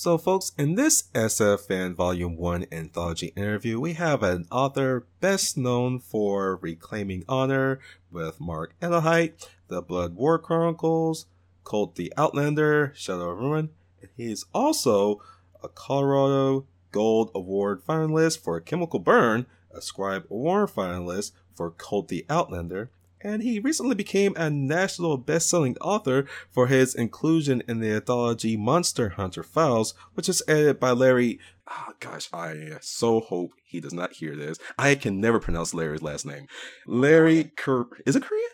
So, folks, in this SF Fan Volume 1 anthology interview, we have an author best known for Reclaiming Honor with Marc Edelheit, The Blood War Chronicles, Kult the Outlander, Shadow of Ruin. And he is also a Colorado Gold Award finalist for Chemical Burn, a Scribe Award finalist for Kult the Outlander, and he recently became a national best-selling author for his inclusion in the anthology Monster Hunter Files, which is edited by Larry. Oh, gosh, I so hope he does not hear this. I can never pronounce Larry's last name. Larry, Cor- is it Korean?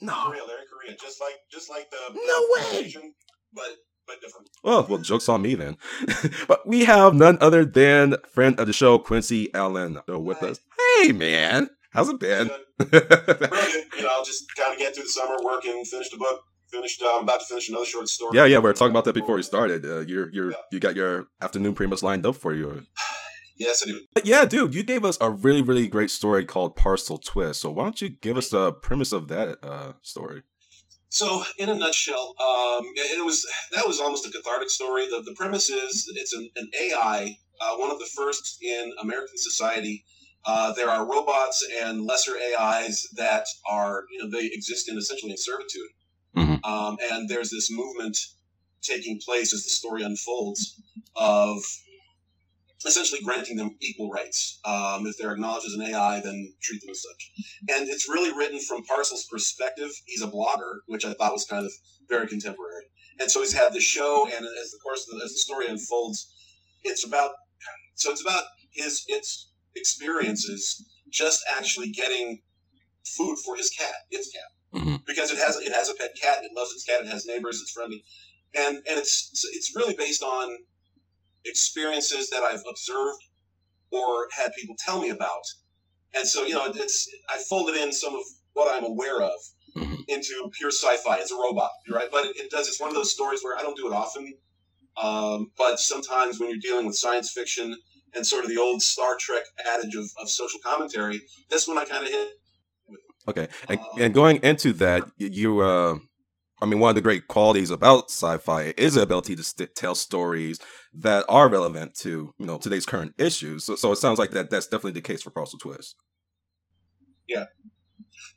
No, Korea, Larry Correia, just like just like the no way, but but different. Well, well, jokes on me then. but we have none other than friend of the show, Quincy Allen, uh, with Hi. us. Hey, man. How's it been? Brilliant. You know, just kind of get through the summer, working, finished the book, finished. Uh, I'm about to finish another short story. Yeah, yeah, we were talking about that before we started. Uh, you're, you're, yeah. you got your afternoon pretty much lined up for you. yes, I do. Yeah, dude, you gave us a really, really great story called Parcel Twist. So why don't you give us the premise of that uh, story? So, in a nutshell, um, it was that was almost a cathartic story. The, the premise is it's an, an AI, uh, one of the first in American society uh, there are robots and lesser AIs that are, you know, they exist in essentially in servitude. Mm-hmm. Um, and there's this movement taking place as the story unfolds of essentially granting them equal rights. Um, if they're acknowledged as an AI, then treat them as such. And it's really written from Parcel's perspective. He's a blogger, which I thought was kind of very contemporary. And so he's had the show, and as the course the, as the story unfolds, it's about so it's about his it's experiences just actually getting food for his cat, its cat, mm-hmm. because it has it has a pet cat, it loves its cat, it has neighbors, it's friendly, and and it's it's really based on experiences that I've observed or had people tell me about, and so you know it's I folded in some of what I'm aware of mm-hmm. into pure sci-fi. It's a robot, right? But it, it, does. It's one of those stories where I don't do it often, um, but sometimes when you're dealing with science fiction and sort of the old Star Trek adage of, of social commentary. This one I kind of hit. Okay, and, um, and, going into that, you, uh, I mean, one of the great qualities about sci-fi is the ability to st- tell stories that are relevant to you know today's current issues. So, so it sounds like that that's definitely the case for Parcel Twist. Yeah,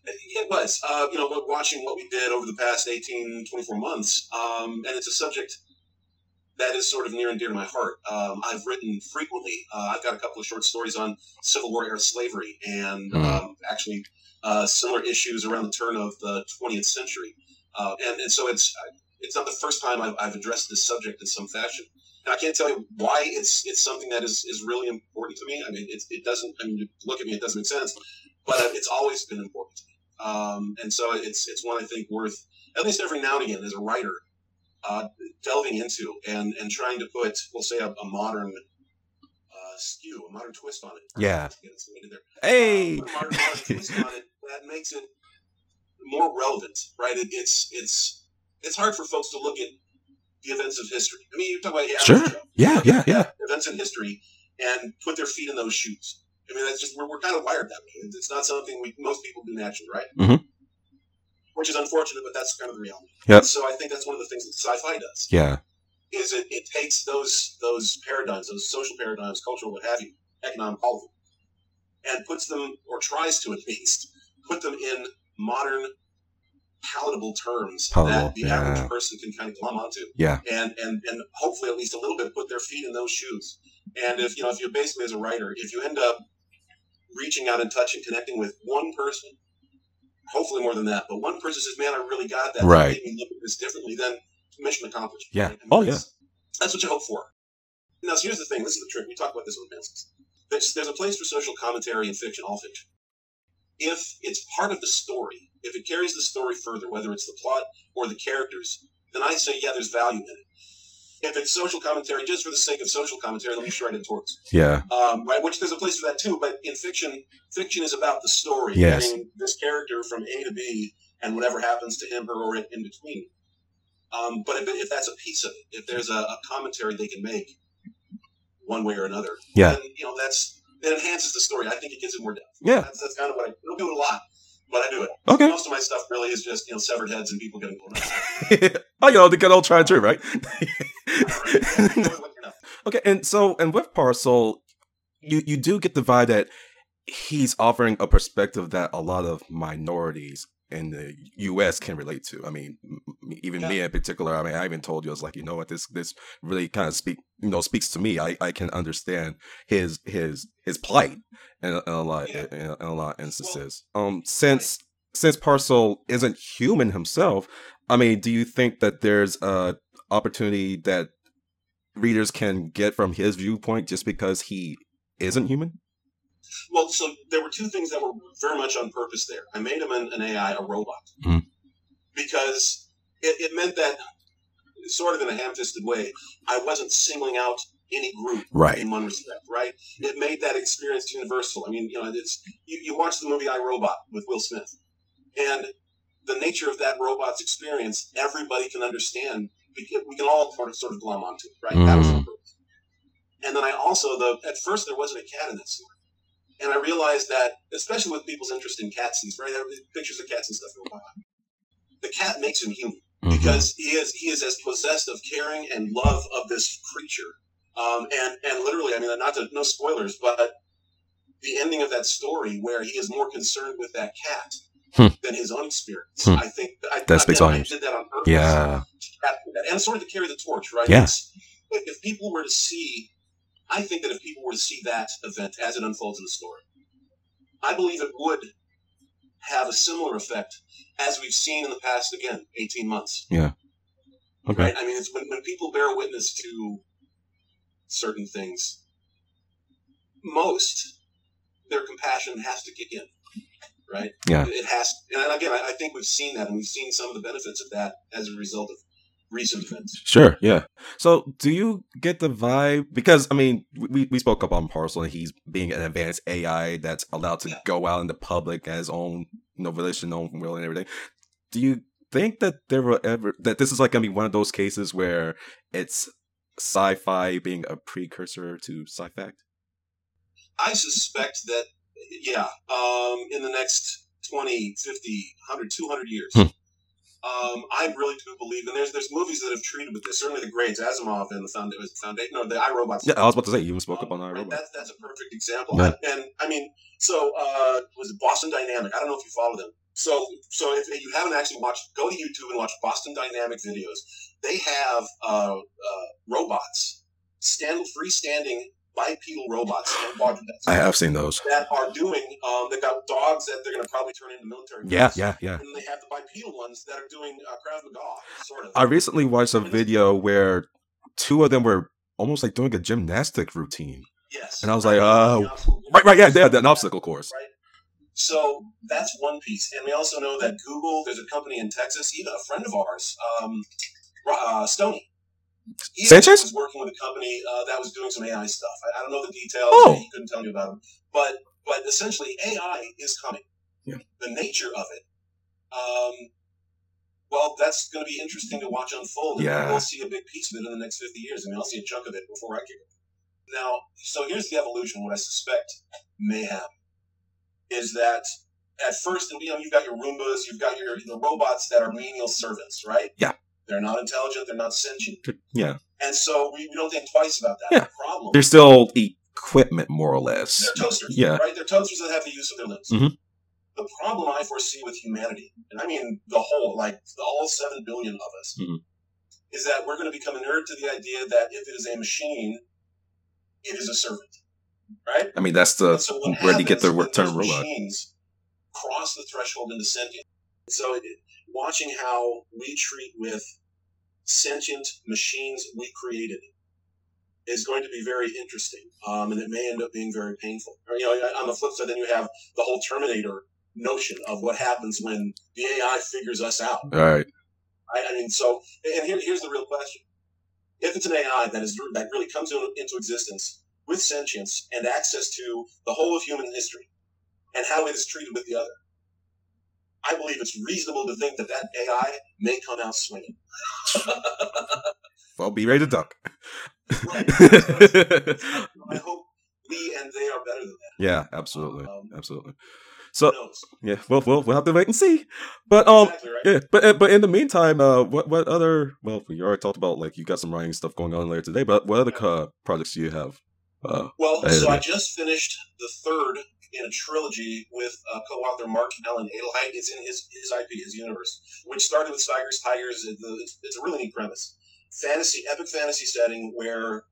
it was. Uh, you know, watching what we did over the past 18, 24 months, um, and it's a subject that is sort of near and dear to my heart. Um, I've written frequently. Uh, I've got a couple of short stories on Civil War era slavery and mm-hmm. um, actually uh, similar issues around the turn of the 20th century. Uh, and, and so it's it's not the first time I've, I've, addressed this subject in some fashion. And I can't tell you why it's it's something that is, is really important to me. I mean, it, it doesn't. I mean, look at me, it doesn't make sense, but it's always been important to me. Um, and so it's it's one I think worth at least every now and again as a writer uh, delving into and, and trying to put, we'll say, a, a modern uh, skew, a modern twist on it. Yeah. Hey. Uh, modern, modern twist on it that makes it more relevant, right? It, it's it's it's hard for folks to look at the events of history. I mean, you talk about sure, yeah, yeah, yeah, events in history, and put their feet in those shoes. I mean, that's just we're, we're kind of wired that way. It's not something we most people do naturally, right? Mm-hmm which is unfortunate, but that's kind of the reality. Yep. So I think that's one of the things that sci-fi does. Yeah. Is it, it takes those those paradigms, those social paradigms, cultural, what have you, economic, all of them, and puts them, or tries to at least, put them in modern, palatable terms Palatable, that the yeah. average person can kind of glom onto. Yeah. And and and hopefully at least a little bit put their feet in those shoes. And if you know, if you're basically as a writer, if you end up reaching out and touching, connecting with one person hopefully more than that. But one person says, "Man, I really got that. Right. Made me look at this differently." Then mission accomplished. Yeah. Right? Oh yeah. That's what you hope for. Now, so here's the thing. This is the trick. We talk about this with Mansis. There's, there's a place for social commentary in fiction, all fiction. If it's part of the story, if it carries the story further, whether it's the plot or the characters, then I say, yeah, there's value in it if it's social commentary just for the sake of social commentary, let me shred it towards. Yeah. Um, right, which there's a place for that too. But in fiction, fiction is about the story, yes. getting this character from A to B, and whatever happens to him, her, or in, in between. Um, but if, if, that's a piece of it, if there's a, a, commentary they can make, one way or another, yeah, then, you know that's it enhances the story. I think it gives it more depth. Yeah, that's, that's kind of what I, do it a lot but I do it. Okay. Most of my stuff really is just you know severed heads and people getting blown up. oh, you know the good old try and true, right? Okay, and so and with Parcel, you you do get the vibe that he's offering a perspective that a lot of minorities in the U.S. can relate to. I mean, m- even Yeah. me in particular. I mean, I even told you I was like, you know what, this this really kind of speak you know speaks to me. I, I can understand his his his plight in, a- in a lot Yeah. in, a- in a lot of instances. Um, since since Parcel isn't human himself, I mean, do you think that there's a opportunity that readers can get from his viewpoint just because he isn't human? Well, so there were two things that were very much on purpose there. I made him an, an AI, a robot, Mhm. because it, it meant that, sort of in a ham-fisted way, I wasn't singling out any group Right. in one respect, right? It made that experience universal. I mean, you know, it's you, you watch the movie I Robot with Will Smith, and the nature of that robot's experience, everybody can understand. We can, we can all sort of, sort of glom onto it, right? That was on purpose. And then I also, the at first there wasn't a cat in that story. And I realized that, especially with people's interest in cats, and right, pictures of cats and stuff go by. The cat makes him human Mhm. because he is he is as possessed of caring and love of this creature. Um, and and literally, I mean, not to no spoilers, but the ending of that story where he is more concerned with that cat Hmm. than his own experience. Hmm. I think I, That speaks I, I did that on purpose. Yeah. and sort of to carry the torch, right? Yeah. If, if people were to see, I think that if people were to see that event as it unfolds in the story, I believe it would have a similar effect as we've seen in the past, again, 18 months. Yeah. Okay. Right? I mean, it's when, when people bear witness to certain things, most their compassion has to kick in. Right? Yeah. It has, and again, I, I think we've seen that, and we've seen some of the benefits of that as a result of recent events. Sure, yeah. So, do you get the vibe? Because I mean, we we spoke up on Parcel, and he's being an advanced AI that's allowed to Yeah. go out in the public as own, you know, volition, own will, and everything. Do you think that there will ever that this is like gonna be one of those cases where it's sci-fi being a precursor to sci-fact? I suspect that, yeah, um, in the next 20, 50, 100, 200 years, Hmm. um, I really do believe, and there's there's movies that have treated with this. Certainly, the greats, Asimov and the Foundation, Foundation, no, the iRobot. Yeah, I was about to say you even spoke up on Um, iRobot. That's that's a perfect example. Yeah. And I mean, so uh, was it Boston Dynamic? I don't know if you follow them. So so if you haven't actually watched, go to YouTube and watch Boston Dynamic videos. They have uh, uh, robots, stand freestanding bipedal robots I have seen those. that are doing. Um, they've got dogs that they're going to probably turn into military. Yeah, vets. yeah, yeah. And they have the bipedal ones that are doing uh, Krav Maga, sort of. I recently watched a video where two of them were almost like doing a gymnastic routine. yes. and I was like, oh, obstacle Right, right, yeah, they had an obstacle course. Right. So that's one piece, and we also know that Google. There's a company in Texas, even a friend of ours, um, uh, Stony. He Sanchez? was working with a company uh, that was doing some AI stuff. I, I don't know the details. Oh. He couldn't tell me about them. But but essentially, AI is coming. Yeah. The nature of it. Um, well, that's going to be interesting to watch unfold. Yeah. We'll see a big piece of it in the next 50 years. I mean, I'll see a chunk of it before I kick it. Now, so here's the evolution. What I suspect may happen is that at first, you know, you've got your Roombas, you've got your the robots that are menial servants, right? Yeah. They're not intelligent. They're not sentient. Yeah. And so we, we don't think twice about that. Yeah. The problem. They're still equipment, more or less. They're toasters, Yeah. right? They're toasters that have the use of their limbs. Mhm. The problem I foresee with humanity, and I mean the whole, like the all seven billion of us, Mhm. is that we're going to become inured to the idea that if it is a machine, it is a servant, right? I mean, that's the And so where you get the term robot? Machines cross the threshold into sentient. So it, watching how we treat with sentient machines we created is going to be very interesting, um, and it may end up being very painful. Or, you know, on the flip side, then you have the whole Terminator notion of what happens when the AI figures us out. All right. I, I mean, so and here, here's the real question: If it's an AI that is that really comes into, into existence with sentience and access to the whole of human history and how it is treated with the other, I believe it's reasonable to think that that AI may come out swinging. Well, be ready to duck. Right. I hope we and they are better than that. yeah, absolutely, Um, absolutely. So yeah, well, we'll we'll have to wait and see. But um, exactly right. yeah, but but in the meantime, uh, what what other? Well, we already talked about like you got some writing stuff going on later today. But what other uh, projects do you have? Uh, well, so I just finished the third in a trilogy with uh, co-author Marc Alan Edelheit. It's in his his IP, his universe, which started with Tigers. Tigers. It's, it's a really neat premise. Fantasy, epic fantasy setting where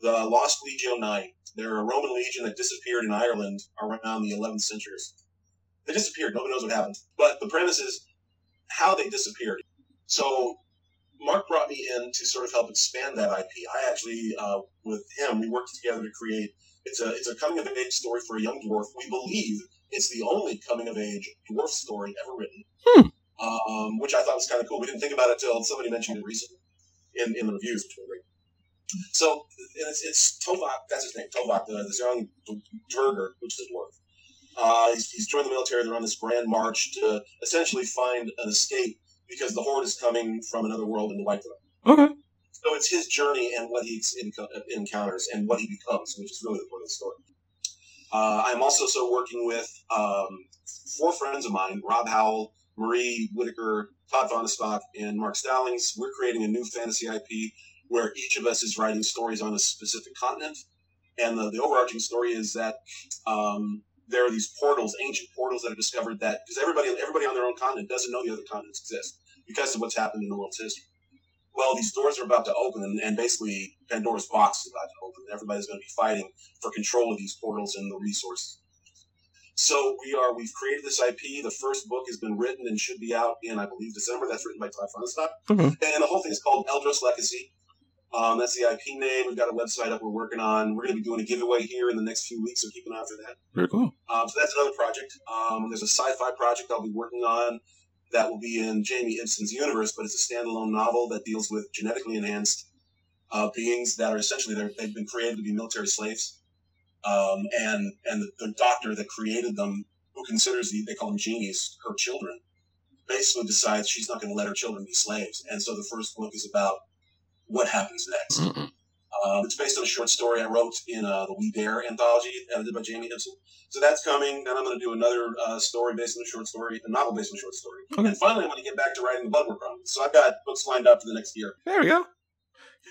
the Lost Legio Nine. They're a Roman legion that disappeared in Ireland around the 11th century. They disappeared. Nobody knows what happened. But the premise is how they disappeared. So Mark brought me in to sort of help expand that IP. I actually, uh, with him, we worked together to create. It's a it's a coming of age story for a young dwarf. We believe it's the only coming of age dwarf story ever written, hmm. um, which I thought was kind of cool. We didn't think about it until somebody mentioned it recently in, in the reviews, which were great. So it's, it's Tovak, that's his name, Tovak, the, this young Dverger, which is a dwarf. Uh, he's, he's, joined the military. They're on this grand march to essentially find an escape because the horde is coming from another world in the White Okay. So it's his journey and what he encounters and what he becomes, which is really the point of the story. Uh, I'm also so working with um, four friends of mine: Rob Howell, Marie Whittaker, Todd Fahnestock, and Mark Stallings. We're creating a new fantasy IP where each of us is writing stories on a specific continent. And the, the overarching story is that um, there are these portals, ancient portals that are discovered that because everybody everybody on their own continent doesn't know the other continents exist because of what's happened in the world's history. Well, these doors are about to open, and, and basically Pandora's box is about to open. Everybody's going to be fighting for control of these portals and the resources. So we are we've created this IP. The first book has been written and should be out in I believe December. That's written by Todd Fahnestock, mm-hmm. and the whole thing is called Eldros Legacy. Um, that's the IP name. We've got a website up we're working on. We're going to be doing a giveaway here in the next few weeks, so keep an eye out for that. Very cool. Um, so that's another project. Um, there's a sci-fi project I'll be working on that will be in Jamie Ibson's universe, but it's a standalone novel that deals with genetically enhanced uh, beings that are essentially they've been created to be military slaves, um, and and the, the, doctor that created them, who considers the they call them genies, her children, basically decides she's not going to let her children be slaves, and so the first book is about what happens next. Um, it's based on a short story I wrote in uh, the We Dare anthology, edited by Jamie Ibson. So that's coming. Then I'm going to do another uh, story based on a short story, a novel based on a short story. Okay. And finally, I'm going to get back to writing the Blood War Chronicles. So I've got books lined up for the next year. There we go.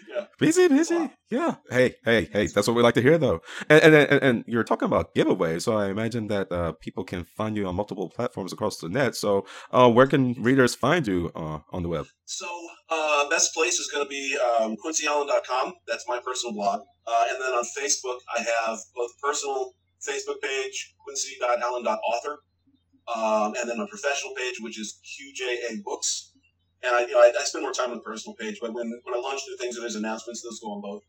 Yeah. Busy, busy. Yeah. Hey, hey, hey. That's what we like to hear, though. And and and, and you're talking about giveaways, so I imagine that uh, people can find you on multiple platforms across the net. So, uh, where can readers find you uh, on the web? So, uh, best place is going to be um, QuincyAllen.com. That's my personal blog. Uh, and then on Facebook, I have both personal Facebook page, Quincy.Allen.author, um, and then a professional page, which is QJA Books. And I, you know, I, I, spend more time on the personal page, but when, when I launch new things or there's announcements, those go on both.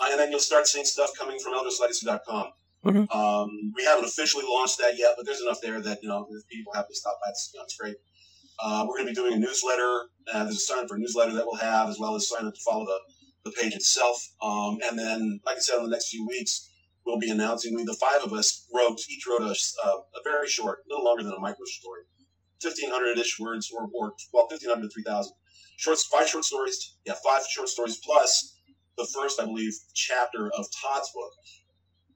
Uh, and then you'll start seeing stuff coming from EldrosLegacy.com. Mm-hmm. Um, we haven't officially launched that yet, but there's enough there that you know if people have to stop by. It's, you know, it's great. Uh, we're going to be doing a newsletter. Uh, there's a sign up for a newsletter that we'll have, as well as sign up to follow the, the page itself. Um, and then, like I said, in the next few weeks, we'll be announcing. We, the five of us wrote, each wrote a, uh, a very short, a little longer than a micro story 1,500 ish words, or, or well, 1,500 to 3,000. Short, five short stories. Yeah, five short stories plus the first, I believe, chapter of Todd's book.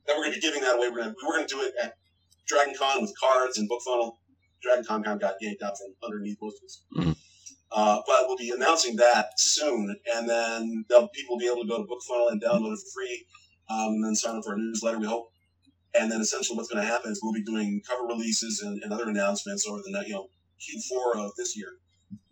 Then we're going to be giving that away. We're going to, we're going to do it at Dragon Con with cards and book funnel. Dragon Con kind of got yanked out from underneath most of us. Mm-hmm. Uh, but we'll be announcing that soon, and then people will be able to go to Book Funnel and download it for free, um, and then sign up for our newsletter. We hope and then essentially what's going to happen is we'll be doing cover releases and, and other announcements over the next, you know Q4 of this year.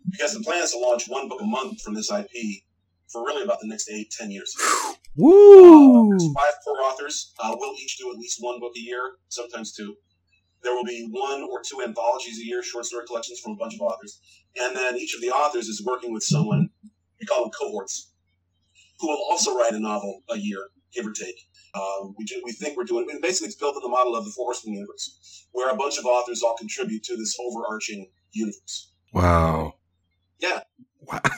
Because the plan is to launch one book a month from this IP for really about the next eight, ten years. Woo! Uh, five core authors. Uh, we'll each do at least one book a year, sometimes two. There will be one or two anthologies a year, short story collections from a bunch of authors. And then each of the authors is working with someone, we call them cohorts, who will also write a novel a year, give or take. Um, we, do, we think we're doing, and basically it's built on the model of the Four Horsemen universe, where a bunch of authors all contribute to this overarching universe. Wow. Yeah. Wow.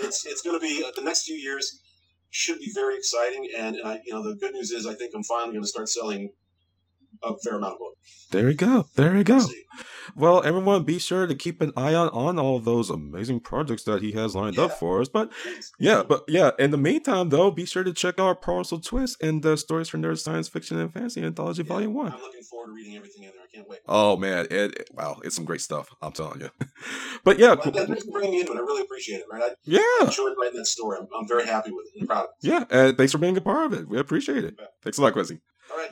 it's it's going to be uh, the next few years should be very exciting, and, and I, you know the good news is I think I'm finally going to start selling a fair amount of. There you go. There you go. Well, everyone, be sure to keep an eye out on all of those amazing projects that he has lined up for us. But yeah, but yeah, in the meantime, though, be sure to check out Parcel Twist and the Stories from Nerds Science Fiction and Fantasy Anthology Yeah, Volume 1. I'm looking forward to reading everything in there. I can't wait. Oh, man. It, it- wow, it's some great stuff. I'm telling you. but yeah, Well, thanks for bringing me into it. I really appreciate it. Right, I yeah, enjoyed writing that story. I'm, I'm very happy with it and proud of it. yeah. And thanks for being a part of it. We appreciate it. Thanks a lot, Quincy. All right.